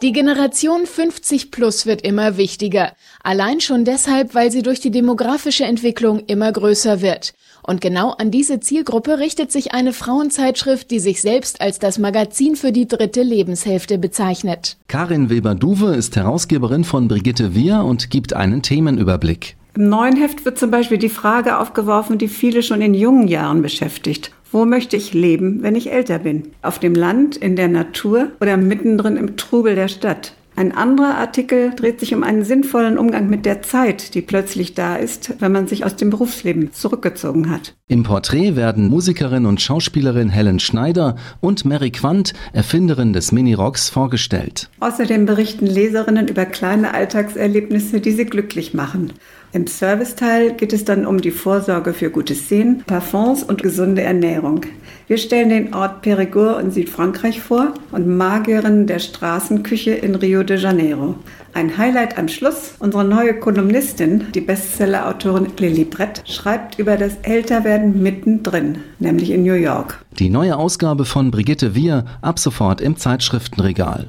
Die Generation 50 plus wird immer wichtiger. Allein schon deshalb, weil sie durch die demografische Entwicklung immer größer wird. Und genau an diese Zielgruppe richtet sich eine Frauenzeitschrift, die sich selbst als das Magazin für die dritte Lebenshälfte bezeichnet. Karin Weber-Duwe ist Herausgeberin von Brigitte Wir und gibt einen Themenüberblick. Im neuen Heft wird zum Beispiel die Frage aufgeworfen, die viele schon in jungen Jahren beschäftigt. Wo möchte ich leben, wenn ich älter bin? Auf dem Land, in der Natur oder mittendrin im Trubel der Stadt? Ein anderer Artikel dreht sich um einen sinnvollen Umgang mit der Zeit, die plötzlich da ist, wenn man sich aus dem Berufsleben zurückgezogen hat. Im Porträt werden Musikerin und Schauspielerin Helen Schneider und Mary Quandt, Erfinderin des Minirocks, vorgestellt. Außerdem berichten Leserinnen über kleine Alltagserlebnisse, die sie glücklich machen. Im Serviceteil geht es dann um die Vorsorge für gutes Sehen, Parfums und gesunde Ernährung. Wir stellen den Ort Périgord in Südfrankreich vor und Magierinnen der Straßenküche in Rio de Janeiro. Ein Highlight am Schluss, unsere neue Kolumnistin, die Bestsellerautorin Lily Brett, schreibt über das Älterwerden mittendrin, nämlich in New York. Die neue Ausgabe von Brigitte Wir ab sofort im Zeitschriftenregal